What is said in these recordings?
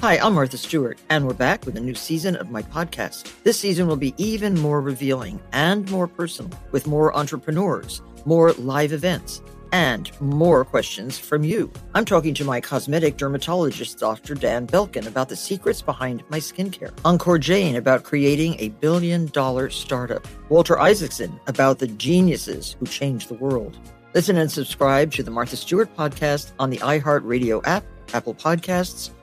Hi, I'm Martha Stewart, and we're back with a new season of my podcast. This season will be even more revealing and more personal, with more entrepreneurs, more live events, and more questions from you. I'm talking to my cosmetic dermatologist, Dr. Dan Belkin, about the secrets behind my skincare. Encore Jane about creating a billion dollar startup. Walter Isaacson about the geniuses who changed the world. Listen and subscribe to the Martha Stewart podcast on the iHeartRadio app, Apple Podcasts,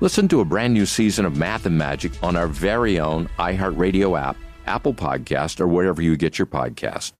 Listen to a brand new season of Math and Magic on our very own iHeartRadio app, Apple Podcast, or wherever you get your podcast.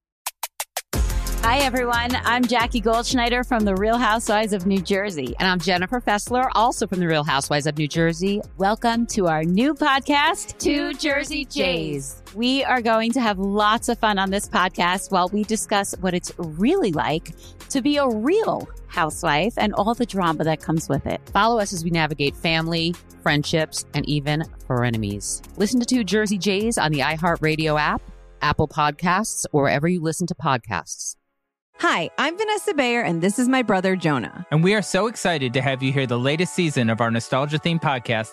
Hi, everyone. I'm Jackie Goldschneider from The Real Housewives of New Jersey. And I'm Jennifer Fessler, also from The Real Housewives of New Jersey. Welcome to our new podcast, Two Jersey Jays. We are going to have lots of fun on this podcast while we discuss what it's really like to be a real housewife and all the drama that comes with it. Follow us as we navigate family, friendships, and even frenemies. Listen to Two Jersey Jays on the iHeartRadio app, Apple Podcasts, or wherever you listen to podcasts. Hi, I'm Vanessa Bayer, and this is my brother Jonah. And we are so excited to have you hear the latest season of our nostalgia themed podcast,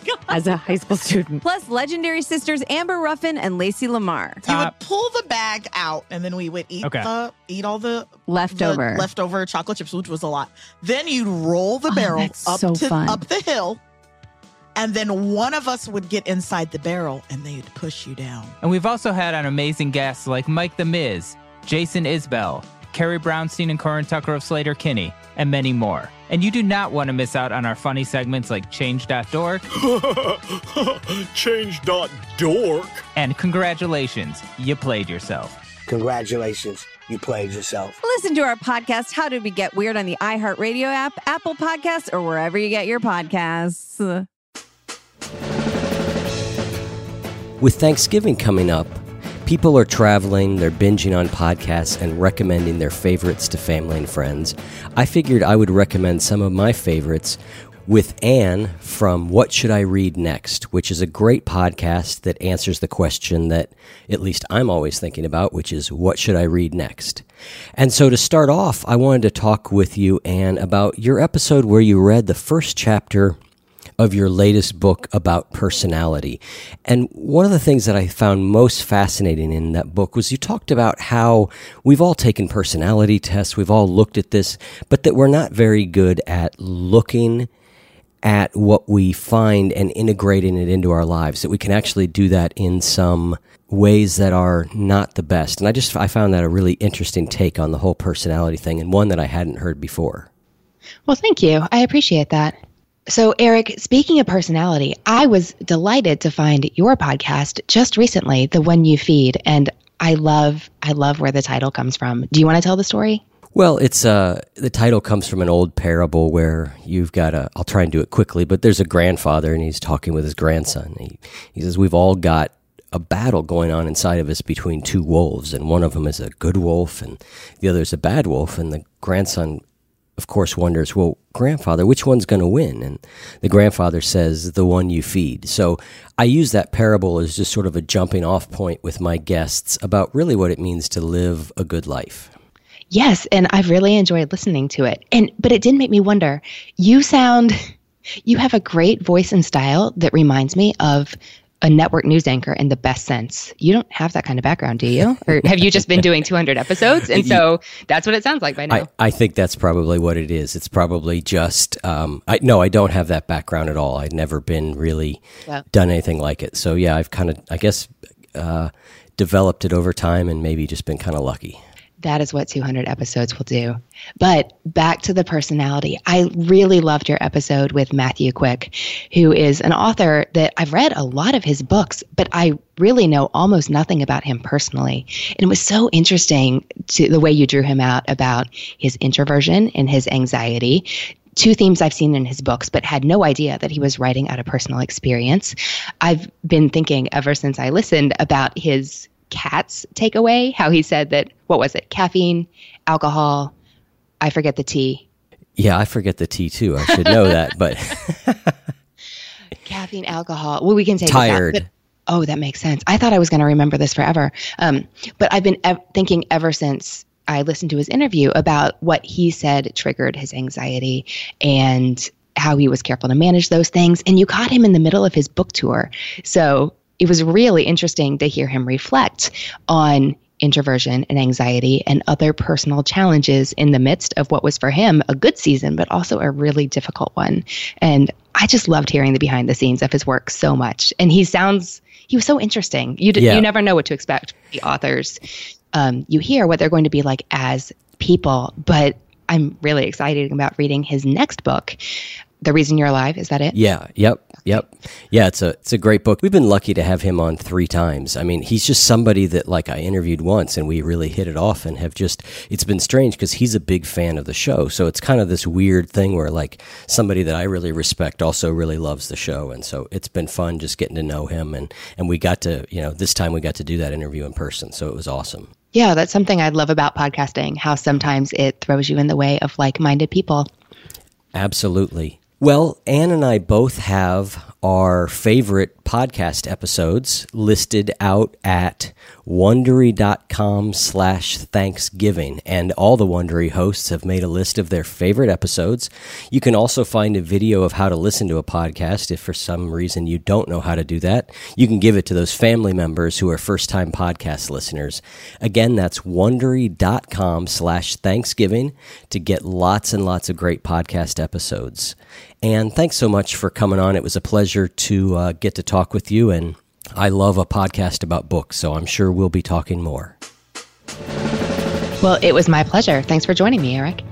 As a high school student. Plus legendary sisters Amber Ruffin and Lacey Lamar. You would pull the bag out, and then we would eat Okay. the eat all the Leftover. the leftover chocolate chips, which was a lot. Then you'd roll the Oh, barrel that's up so to fun. up the hill, and then one of us would get inside the barrel, and they'd push you down. And we've also had on amazing guests like Mike the Miz, Jason Isbell, Carrie Brownstein and Corin Tucker of Sleater-Kinney, and many more. And you do not want to miss out on our funny segments like Change.dork Change.dork. and Congratulations, you played yourself. Congratulations, you played yourself. Listen to our podcast, How Did We Get Weird, on the iHeartRadio app, Apple Podcasts, or wherever you get your podcasts. With Thanksgiving coming up, people are traveling, they're binging on podcasts, and recommending their favorites to family and friends. I figured I would recommend some of my favorites with Anne from What Should I Read Next, which is a great podcast that answers the question that at least I'm always thinking about, which is what should I read next? And so to start off, I wanted to talk with you, Anne, about your episode where you read the first chapter of your latest book about personality. And one of the things that I found most fascinating in that book was you talked about how we've all taken personality tests, we've all looked at this, but that we're not very good at looking at what we find and integrating it into our lives that we can actually do that in some ways that are not the best and i just i found that a really interesting take on the whole personality thing and one that i hadn't heard before Well, thank you. I appreciate that. So, Eric, speaking of personality, I was delighted to find your podcast just recently, the one you feed, and I love I love where the title comes from. Do you want to tell the story? Well, it's uh the title comes from an old parable where you've got a I'll try and do it quickly, but there's a grandfather and he's talking with his grandson. He he says we've all got a battle going on inside of us between two wolves and one of them is a good wolf and the other is a bad wolf and the grandson of course, wonders, well, grandfather, which one's going to win? And the grandfather says, the one you feed. So I use that parable as just sort of a jumping off point with my guests about really what it means to live a good life. Yes, and I've really enjoyed listening to it. And but it did make me wonder. You sound you have a great voice and style that reminds me of a network news anchor in the best sense. You don't have that kind of background, do you? Or have you just been doing 200 episodes? And so that's what it sounds like by now. I, I think that's probably what it is. It's probably just, um, I, no, I don't have that background at all. I've never been really done anything like it. So yeah, I've kind of, I guess, uh, developed it over time and maybe just been kind of lucky. That is what 200 episodes will do. But back to the personality. I really loved your episode with Matthew Quick, who is an author that I've read a lot of his books, but I really know almost nothing about him personally. And it was so interesting to the way you drew him out about his introversion and his anxiety two themes I've seen in his books, but had no idea that he was writing out of personal experience. I've been thinking ever since I listened about his cat's takeaway, how he said that, what was it? Caffeine, alcohol, I forget the T. Yeah, I forget the T too. I should know that, but caffeine, alcohol. Well, we can take tired. It oh, that makes sense. I thought I was going to remember this forever. Um, but I've been ev- thinking ever since I listened to his interview about what he said triggered his anxiety and how he was careful to manage those things. And you caught him in the middle of his book tour. So it was really interesting to hear him reflect on introversion and anxiety and other personal challenges in the midst of what was for him a good season, but also a really difficult one. And I just loved hearing the behind the scenes of his work so much. And he sounds, he was so interesting. You, d- yeah. you never know what to expect the authors. Um, you hear what they're going to be like as people, but I'm really excited about reading his next book. The Reason You're Alive, is that it? Yeah, yep. Yep. Yeah, it's a it's a great book. We've been lucky to have him on 3 times. I mean, he's just somebody that like I interviewed once and we really hit it off and have just it's been strange cuz he's a big fan of the show. So it's kind of this weird thing where like somebody that I really respect also really loves the show and so it's been fun just getting to know him and and we got to, you know, this time we got to do that interview in person. So it was awesome. Yeah, that's something I love about podcasting, how sometimes it throws you in the way of like-minded people. Absolutely. Well, Anne and I both have our favorite podcast episodes listed out at wondery.com slash thanksgiving and all the wondery hosts have made a list of their favorite episodes. You can also find a video of how to listen to a podcast if for some reason you don't know how to do that. You can give it to those family members who are first time podcast listeners. Again that's wondery.com slash thanksgiving to get lots and lots of great podcast episodes and thanks so much for coming on it was a pleasure to uh, get to talk with you and I love a podcast about books, so I'm sure we'll be talking more. Well, it was my pleasure. Thanks for joining me, Eric.